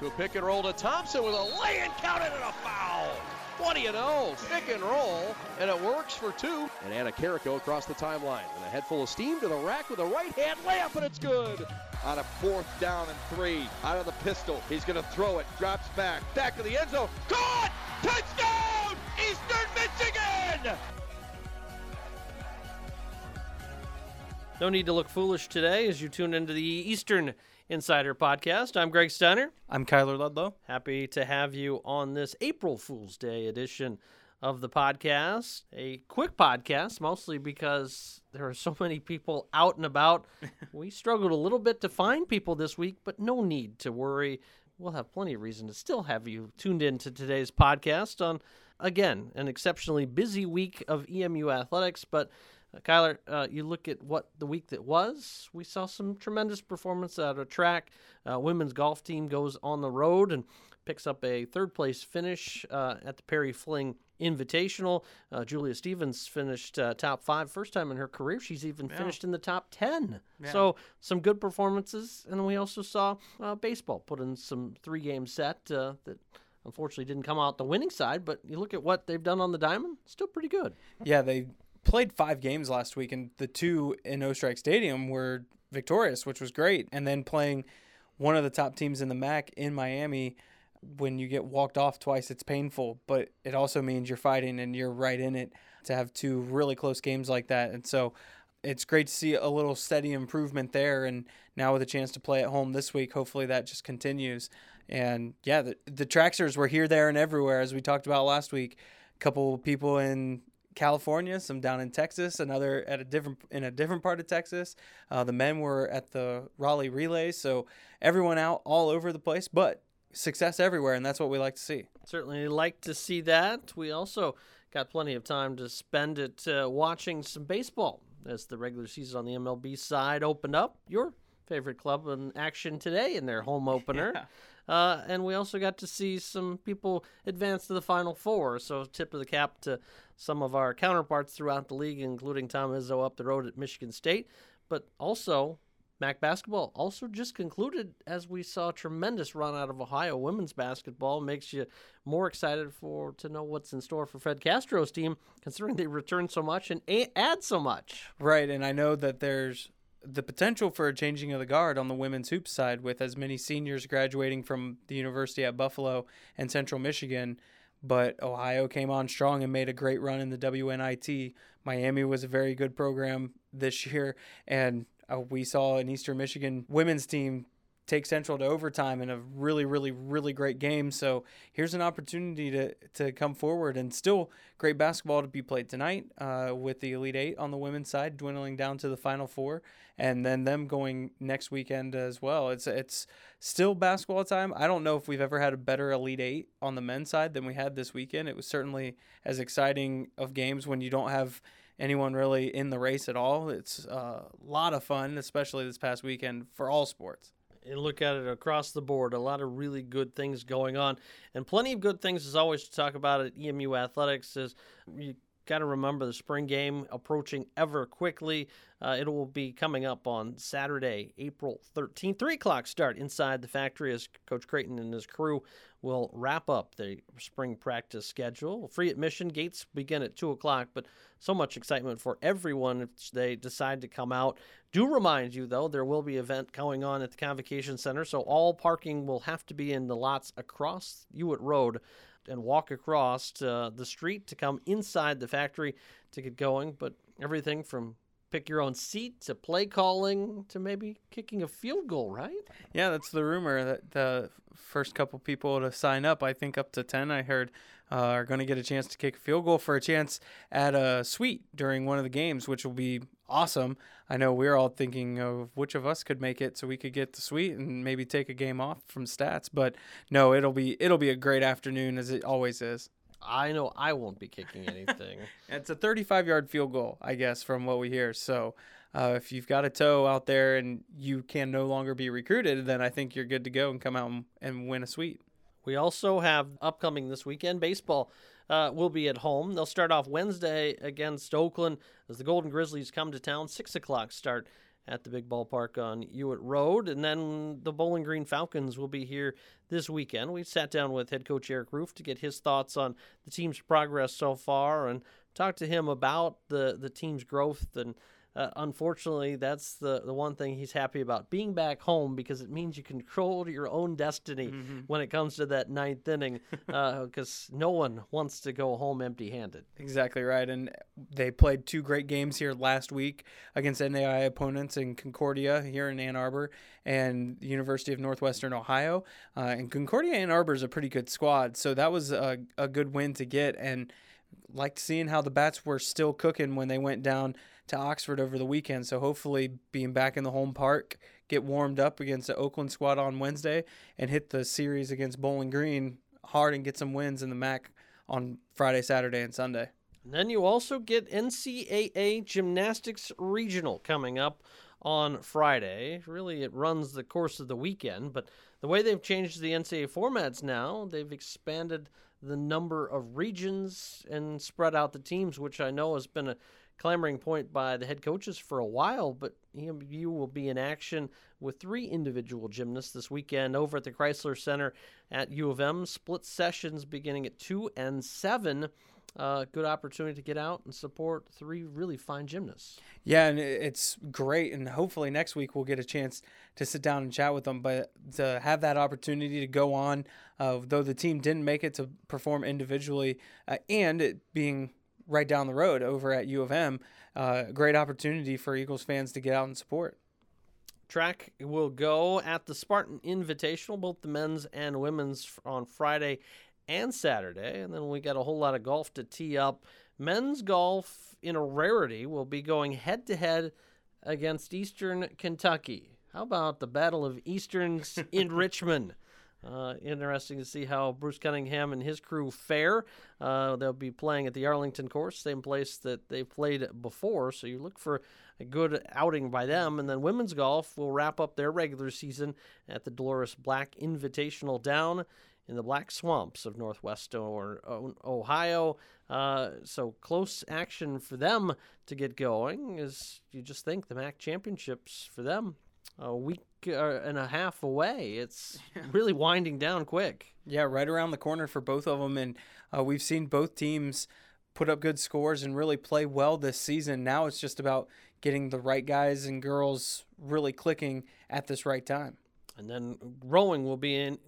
To a pick and roll to Thompson with a lay and counted and a foul. What do you know? Pick and roll, and it works for two. And Anna Carrico across the timeline. And a head full of steam to the rack with a right hand layup, and it's good. On a fourth down and three, out of the pistol, he's going to throw it, drops back, back to the end zone. Caught! Touchdown! Eastern Michigan! No need to look foolish today as you tune into the Eastern Insider Podcast. I'm Greg Steiner. I'm Kyler Ludlow. Happy to have you on this April Fool's Day edition of the podcast. A quick podcast, mostly because there are so many people out and about. we struggled a little bit to find people this week, but no need to worry. We'll have plenty of reason to still have you tuned in to today's podcast on, again, an exceptionally busy week of EMU athletics, but uh, Kyler, uh, you look at what the week that was. We saw some tremendous performance out of track. Uh, women's golf team goes on the road and picks up a third place finish uh, at the Perry Fling Invitational. Uh, Julia Stevens finished uh, top five, first time in her career. She's even Yeah. finished in the top 10. Yeah. So, some good performances. And we also saw baseball put in some three game set that unfortunately didn't come out the winning side, but you look at what they've done on the diamond, still pretty good. Yeah, they played five games last week, and the two in Oestrike Stadium were victorious, which was great. And then playing one of the top teams in the MAC in Miami, when you get walked off twice, it's painful, but it also means you're fighting and you're right in it to have two really close games like that. And so it's great to see a little steady improvement there. And now with a chance to play at home this week, hopefully that just continues. And yeah, the, the Traxers were here, there, and everywhere, as we talked about last week. A couple people in California, some down in Texas, another at a different in a different part of Texas. Uh, the men were at the Raleigh Relays, so everyone out all over the place, but success everywhere, and that's what we like to see. Certainly like to see that. We also got plenty of time to spend it uh, watching some baseball as the regular season on the MLB side opened up. Your favorite club in action today in their home opener. Yeah. Uh, and we also got to see some people advance to the Final Four. So, tip of the cap to some of our counterparts throughout the league, including Tom Izzo up the road at Michigan State. But also, MAC basketball also just concluded as we saw a tremendous run out of Ohio women's basketball. Makes you more excited for to know what's in store for Fred Castro's team, considering they return so much and add so much. Right, and I know that there's the potential for a changing of the guard on the women's hoops side with as many seniors graduating from the University at Buffalo and Central Michigan. But Ohio came on strong and made a great run in the WNIT. Miami was a very good program this year, and uh, we saw an Eastern Michigan women's team take Central to overtime in a really, really, really great game. So here's an opportunity to to come forward and still great basketball to be played tonight uh, with the Elite Eight on the women's side dwindling down to the Final Four, and then them going next weekend as well. It's it's still basketball time. I don't know if we've ever had a better Elite Eight on the men's side than we had this weekend. It was certainly as exciting of games when you don't have anyone really in the race at all. It's uh, a lot of fun, especially this past weekend for all sports and look at it across the board. A lot of really good things going on, and plenty of good things as always to talk about at EMU Athletics. Is you got to remember the spring game approaching ever quickly. Uh, it will be coming up on Saturday, April 13th, 3 o'clock start inside the factory as Coach Creighton and his crew will wrap up the spring practice schedule. Free admission gates begin at 2 o'clock, but so much excitement for everyone if they decide to come out. Do remind you, though, there will be event going on at the Convocation Center, so all parking will have to be in the lots across Hewitt Road and walk across uh, the street to come inside the factory to get going. But everything from pick your own seat to play calling to maybe kicking a field goal, right? Yeah, that's the rumor that the first couple people to sign up, I think up to 10, I heard, uh, are going to get a chance to kick a field goal for a chance at a suite during one of the games, which will be awesome. I know we're all thinking of which of us could make it so we could get the suite and maybe take a game off from stats, but no, it'll be it'll be a great afternoon as it always is. I know I won't be kicking anything. It's a 35 yard field goal, I guess, from what we hear. So uh, if you've got a toe out there and you can no longer be recruited, then I think you're good to go and come out and, and win a suite. We also have upcoming this weekend baseball. Uh, will be at home. They'll start off Wednesday against Oakland as the Golden Grizzlies come to town. Six o'clock start at the big ballpark on Hewitt Road. And then the Bowling Green Falcons will be here this weekend. We sat down with head coach Eric Roof to get his thoughts on the team's progress so far and talk to him about the, the team's growth and uh, unfortunately, that's the, the one thing he's happy about being back home because it means you control your own destiny mm-hmm. when it comes to that ninth inning because uh, no one wants to go home empty handed. Exactly right. And they played two great games here last week against NAI opponents in Concordia here in Ann Arbor and the University of Northwestern Ohio. Uh, and Concordia Ann Arbor is a pretty good squad. So that was a, a good win to get. And liked seeing how the bats were still cooking when they went down to Oxford over the weekend. So hopefully, being back in the home park, get warmed up against the Oakland squad on Wednesday, and hit the series against Bowling Green hard and get some wins in the MAC on Friday, Saturday, and Sunday. And then you also get NCAA Gymnastics Regional coming up on Friday. Really, it runs the course of the weekend, but the way they've changed the NCAA formats now, they've expanded the number of regions and spread out the teams, which I know has been a clamoring point by the head coaches for a while, but EMU will be in action with three individual gymnasts this weekend over at the Crisler Center at U of M. Split sessions beginning at 2 and 7. Uh, good opportunity to get out and support three really fine gymnasts. Yeah, and it's great. And hopefully next week we'll get a chance to sit down and chat with them. But to have that opportunity to go on, uh, though the team didn't make it to perform individually, uh, and it being right down the road over at U of M. Uh, great opportunity for Eagles fans to get out and support. Track will go at the Spartan Invitational, both the men's and women's, on Friday and Saturday. And then we got a whole lot of golf to tee up. Men's golf, in a rarity, will be going head to head against Eastern Kentucky. How about the Battle of Easterns in Richmond? Uh, interesting to see how Bruce Cunningham and his crew fare. Uh, they'll be playing at the Arlington course, same place that they've played before. So you look for a good outing by them. And then women's golf will wrap up their regular season at the Dolores Black Invitational down in the Black Swamps of Northwest Ohio. Uh, so close action for them to get going. Is you just think the MAC championships for them a week uh, and a half away. It's really winding down quick. Yeah, right around the corner for both of them, and uh, we've seen both teams put up good scores and really play well this season. Now it's just about getting the right guys and girls really clicking at this right time. And then rowing will be in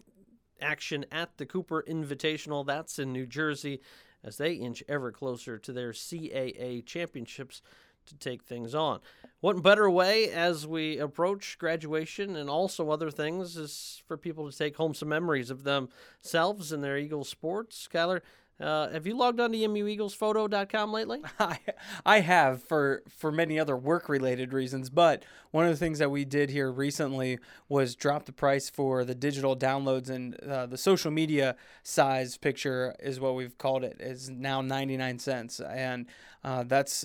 action at the Cooper Invitational. That's in New Jersey as they inch ever closer to their CAA championships to take things on. What better way as we approach graduation and also other things is for people to take home some memories of themselves and their Eagle sports. Kyler, uh, have you logged on to emueaglesphoto.com lately? I, I have for for many other work related reasons, but one of the things that we did here recently was drop the price for the digital downloads and uh, the social media size picture is what we've called it is now 99 cents and uh, that's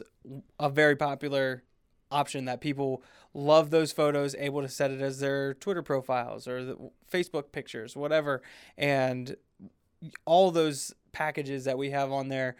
a very popular option that people love those photos able to set it as their twitter profiles or the facebook pictures whatever and all those packages that we have on there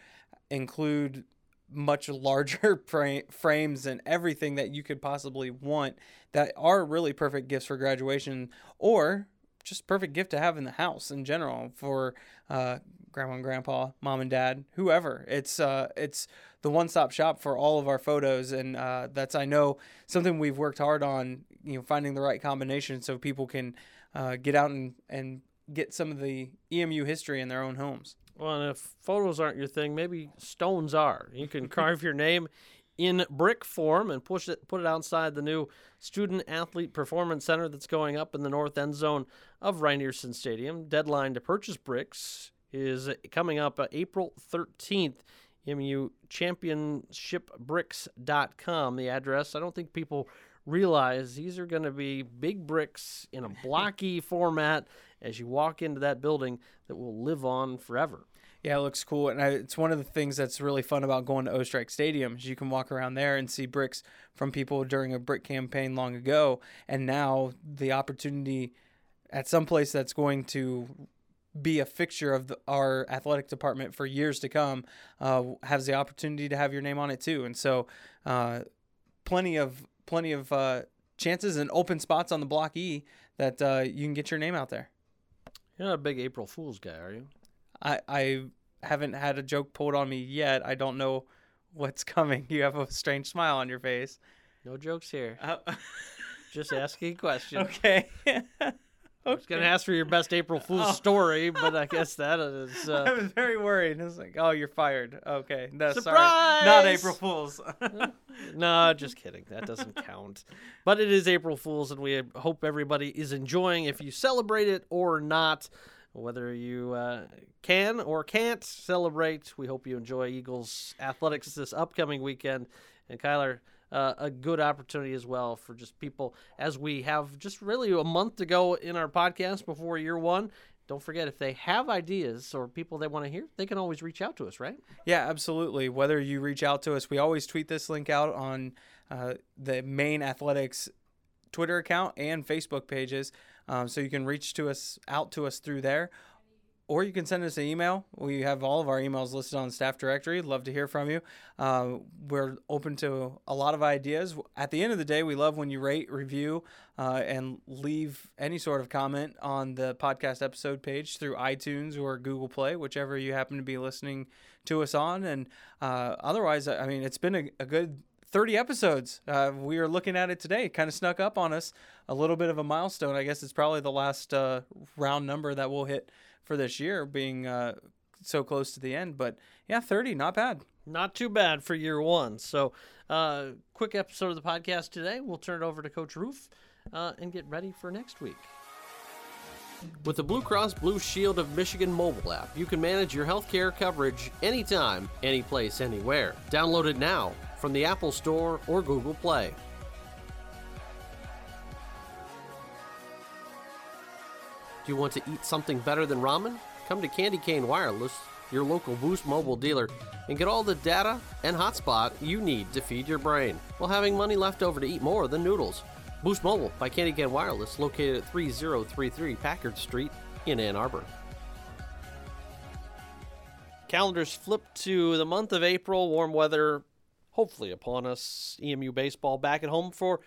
include much larger frames and everything that you could possibly want that are really perfect gifts for graduation or just perfect gift to have in the house in general for uh, grandma and grandpa, mom and dad, whoever. It's uh, it's the one-stop shop for all of our photos, and uh, that's I know something we've worked hard on. You know, finding the right combination so people can uh, get out and and get some of the EMU history in their own homes. Well, and if photos aren't your thing, maybe stones are. You can carve your name in brick form and push it put it outside the new student athlete performance center that's going up in the north end zone of Rynearson Stadium. Deadline to purchase bricks is coming up uh, April 13th. MU championshipbricks.com the address. I don't think people realize these are going to be big bricks in a blocky format as you walk into that building that will live on forever. Yeah, it looks cool, and I, it's one of the things that's really fun about going to Oestrike Stadium. Is you can walk around there and see bricks from people during a brick campaign long ago, and now the opportunity at some place that's going to be a fixture of the, our athletic department for years to come uh, has the opportunity to have your name on it too. And so, uh, plenty of plenty of uh, chances and open spots on the block E that uh, you can get your name out there. You're not a big April Fool's guy, are you? I I haven't had a joke pulled on me yet. I don't know what's coming. You have a strange smile on your face. No jokes here. Uh, Just asking a question. okay. I was gonna ask for your best April Fool's Oh. story, but I guess that is. I Uh, was very worried. I was like, "Oh, you're fired." Okay, no, sorry, not April Fools. no, just kidding. That doesn't count. But it is April Fool's, and we hope everybody is enjoying. If you celebrate it or not, whether you uh, can or can't celebrate, we hope you enjoy Eagles athletics this upcoming weekend. And Kyler, uh, a good opportunity as well for just people as we have just really a month to go in our podcast before year one. Don't forget if they have ideas or people they want to hear, they can always reach out to us, right? Yeah, absolutely. Whether you reach out to us, we always tweet this link out on uh, the main athletics Twitter account and Facebook pages, um, so you can reach to us out to us through there, or you can send us an email. We have all of our emails listed on the staff directory. Love to hear from you. Uh, we're open to a lot of ideas. At the end of the day, we love when you rate, review, uh, and leave any sort of comment on the podcast episode page through iTunes or Google Play, whichever you happen to be listening to us on. And uh, otherwise, I mean, it's been a, a good 30 episodes. Uh, we are looking at it today. Kind of snuck up on us. A little bit of a milestone. I guess it's probably the last uh, round number that we'll hit for this year, being uh, so close to the end. But yeah, 30, not bad. Not too bad for year one. So, uh, quick episode of the podcast today. We'll turn it over to Coach Roof uh, and get ready for next week. With the Blue Cross Blue Shield of Michigan mobile app, you can manage your healthcare coverage anytime, anyplace, anywhere. Download it now from the Apple Store or Google Play. Do you want to eat something better than ramen? Come to Candy Cane Wireless, your local Boost Mobile dealer, and get all the data and hotspot you need to feed your brain while having money left over to eat more than noodles. Boost Mobile by Candy Cane Wireless, located at 3033 Packard Street in Ann Arbor. Calendars flip to the month of April, warm weather hopefully upon us. EMU baseball back at home for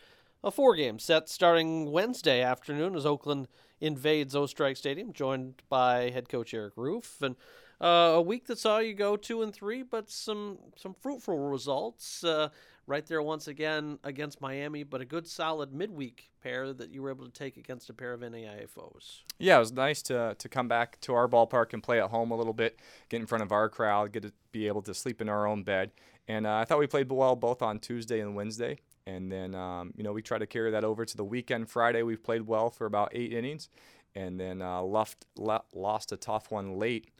a four game set starting Wednesday afternoon as Oakland invades Oestrike Stadium, joined by head coach Eric Roof. And uh, a week that saw you go two and three, but some some fruitful results. Uh, right there once again against Miami, but a good solid midweek pair that you were able to take against a pair of NAIA foes. Yeah, it was nice to to come back to our ballpark and play at home a little bit, get in front of our crowd, get to be able to sleep in our own bed. And uh, I thought we played well both on Tuesday and Wednesday. And then, um, you know, we tried to carry that over to the weekend. Friday, we played well for about eight innings, and then uh, left, le- lost a tough one late.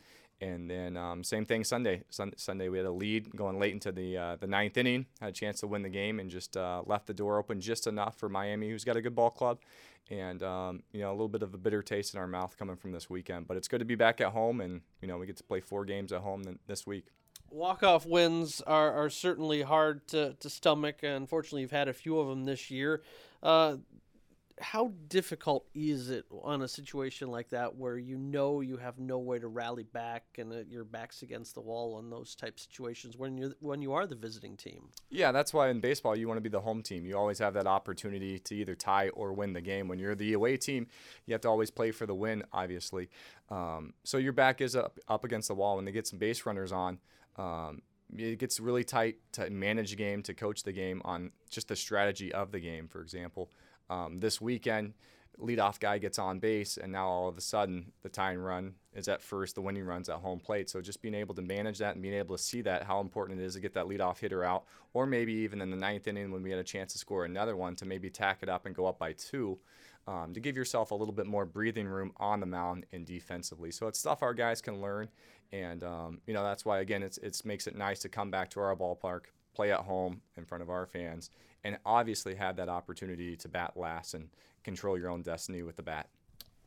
And then um, same thing Sunday. Sun- Sunday we had a lead going late into the uh, the ninth inning. Had a chance to win the game and just uh, left the door open just enough for Miami, who's got a good ball club, and um, you know a little bit of a bitter taste in our mouth coming from this weekend. But it's good to be back at home, and you know we get to play four games at home th- this week. Walk-off wins are, are certainly hard to, to stomach. Unfortunately, you've had a few of them this year. Uh, how difficult is it on a situation like that where you know you have no way to rally back and uh, your back's against the wall on those type situations when you when you are the visiting team? Yeah, that's why in baseball you want to be the home team. You always have that opportunity to either tie or win the game. When you're the away team, you have to always play for the win, obviously. Um, so your back is up up against the wall when they get some base runners on. Um, it gets really tight to manage the game, to coach the game on just the strategy of the game. For example, um, this weekend, leadoff guy gets on base, and now all of a sudden the tying run is at first, the winning run's at home plate. So just being able to manage that and being able to see that, how important it is to get that leadoff hitter out, or maybe even in the ninth inning when we had a chance to score another one, to maybe tack it up and go up by two. Um, to give yourself a little bit more breathing room on the mound and defensively. So it's stuff our guys can learn, and um, you know that's why again it's it makes it nice to come back to our ballpark, play at home in front of our fans, and obviously have that opportunity to bat last and control your own destiny with the bat.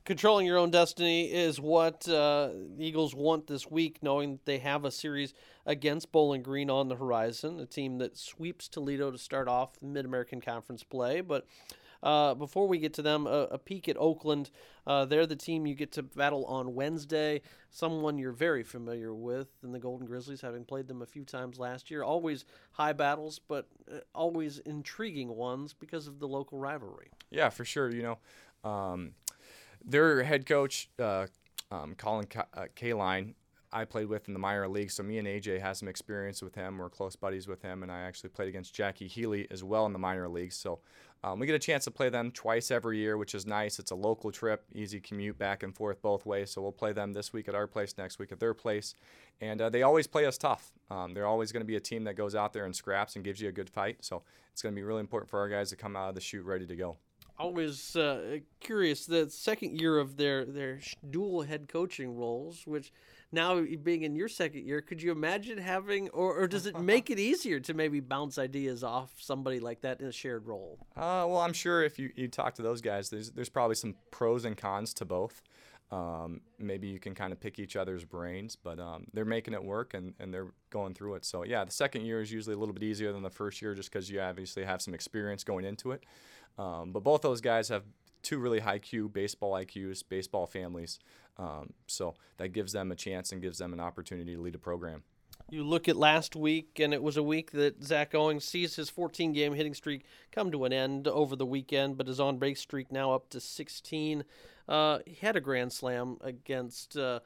controlling your own destiny is what uh, the Eagles want this week, knowing that they have a series against Bowling Green on the horizon, a team that sweeps Toledo to start off the Mid American Conference play. But uh, before we get to them, a, a peek at Oakland. Uh, they're the team you get to battle on Wednesday. Someone you're very familiar with in the Golden Grizzlies, having played them a few times last year. Always high battles, but uh, always intriguing ones because of the local rivalry. Yeah, for sure. You know, um, their head coach, uh, um, Colin K- uh, Kaline, I played with in the minor league, so me and AJ had some experience with him. We're close buddies with him, and I actually played against Jackie Healy as well in the minor leagues. So um, we get a chance to play them twice every year, which is nice. It's a local trip, easy commute back and forth both ways. So we'll play them this week at our place, next week at their place, and uh, they always play us tough. Um, they're always going to be a team that goes out there and scraps and gives you a good fight. So it's going to be really important for our guys to come out of the shoot ready to go always uh, curious. The second year of their their dual head coaching roles, which now being in your second year, could you imagine having, or, or does it make it easier to maybe bounce ideas off somebody like that in a shared role? Uh, well, I'm sure if you, you talk to those guys, there's there's probably some pros and cons to both. Um, maybe you can kind of pick each other's brains, but um, they're making it work and, and they're going through it. So, yeah, the second year is usually a little bit easier than the first year just because you obviously have some experience going into it. Um, but both those guys have two really high Q baseball IQs, baseball families. Um, so that gives them a chance and gives them an opportunity to lead a program. You look at last week, and it was a week that Zach Owings sees his 14 game hitting streak come to an end over the weekend, but his on base streak now up to 16. Uh, he had a grand slam against. Uh,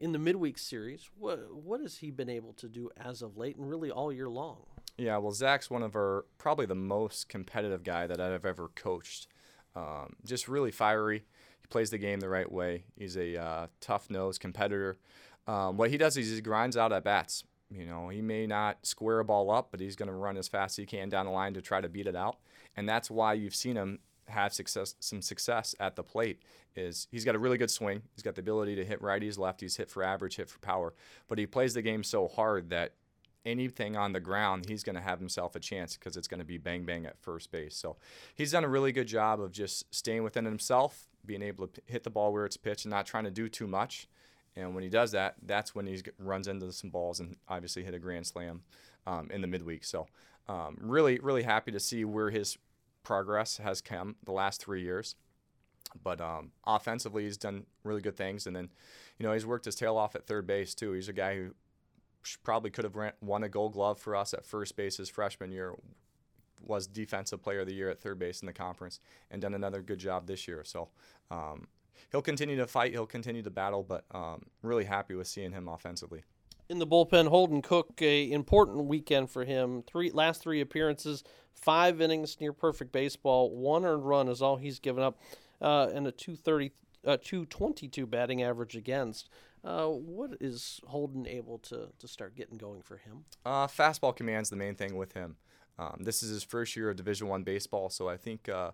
in the midweek series, what what has he been able to do as of late and really all year long? Yeah, well, Zach's one of our probably the most competitive guy that I've ever coached. Um, just really fiery. He plays the game the right way. He's a uh, tough nosed competitor. Um, what he does is he grinds out at bats. You know, he may not square a ball up, but he's going to run as fast as he can down the line to try to beat it out. And that's why you've seen him have success, some success at the plate. Is he's got a really good swing. He's got the ability to hit righties, lefties, hit for average, hit for power. But he plays the game so hard that anything on the ground, he's going to have himself a chance because it's going to be bang bang at first base. So he's done a really good job of just staying within himself, being able to hit the ball where it's pitched, and not trying to do too much. And when he does that, that's when he runs into some balls and obviously hit a grand slam um, in the midweek. So um, really, really happy to see where his progress has come the last three years. But um, offensively, he's done really good things, and then, you know, he's worked his tail off at third base too. He's a guy who probably could have won a Gold Glove for us at first base his freshman year. Was defensive player of the year at third base in the conference, and done another good job this year. So um, he'll continue to fight, he'll continue to battle, but um, really happy with seeing him offensively. In the bullpen, Holden Cook, a important weekend for him. Three last three appearances, five innings, near perfect baseball. One earned run is all he's given up, uh, and a 230, uh, 222 batting average against. Uh, what is Holden able to, to start getting going for him? Uh, fastball command's the main thing with him. Um, this is his first year of Division One baseball, so I think uh,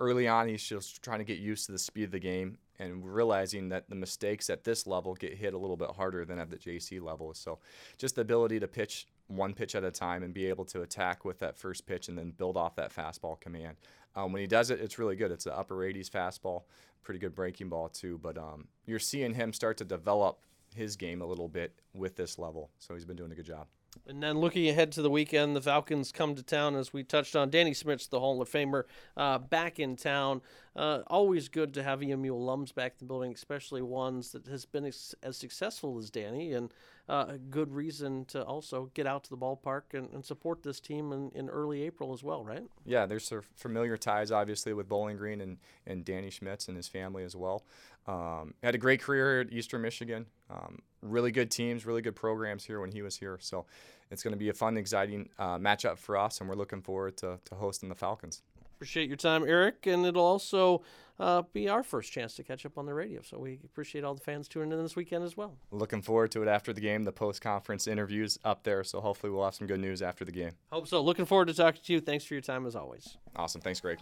early on he's just trying to get used to the speed of the game and realizing that the mistakes at this level get hit a little bit harder than at the JC level. So just the ability to pitch one pitch at a time and be able to attack with that first pitch and then build off that fastball command. Um, when he does it, it's really good. It's an upper 80s fastball, pretty good breaking ball too. But um, you're seeing him start to develop his game a little bit with this level. So he's been doing a good job. And then looking ahead to the weekend, the Falcons come to town as we touched on. Danny Schmitz, the Hall of Famer, uh, back in town. Uh, always good to have EMU alums back in the building, especially ones that has been as, as successful as Danny, and uh, a good reason to also get out to the ballpark and, and support this team in, in early April as well, right? Yeah, there's familiar ties, obviously, with Bowling Green and, and Danny Schmitz and his family as well. Um, had a great career at Eastern Michigan. Um, really good teams, really good programs here when he was here. So it's going to be a fun, exciting uh, matchup for us, and we're looking forward to, to hosting the Falcons. Appreciate your time, Eric, and it'll also uh, be our first chance to catch up on the radio. So we appreciate all the fans tuning in this weekend as well. Looking forward to it after the game, the post conference interviews up there. So hopefully we'll have some good news after the game. Hope so. Looking forward to talking to you. Thanks for your time as always. Awesome. Thanks, Greg.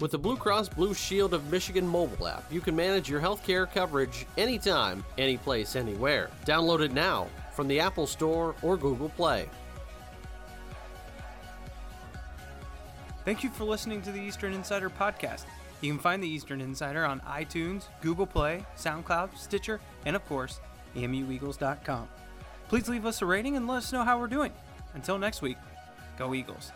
With the Blue Cross Blue Shield of Michigan mobile app, you can manage your healthcare coverage anytime, anyplace, anywhere. Download it now from the Apple Store or Google Play. Thank you for listening to the Eastern Insider Podcast. You can find the Eastern Insider on iTunes, Google Play, SoundCloud, Stitcher, and of course, EMUEagles.com. Please leave us a rating and let us know how we're doing. Until next week, go Eagles.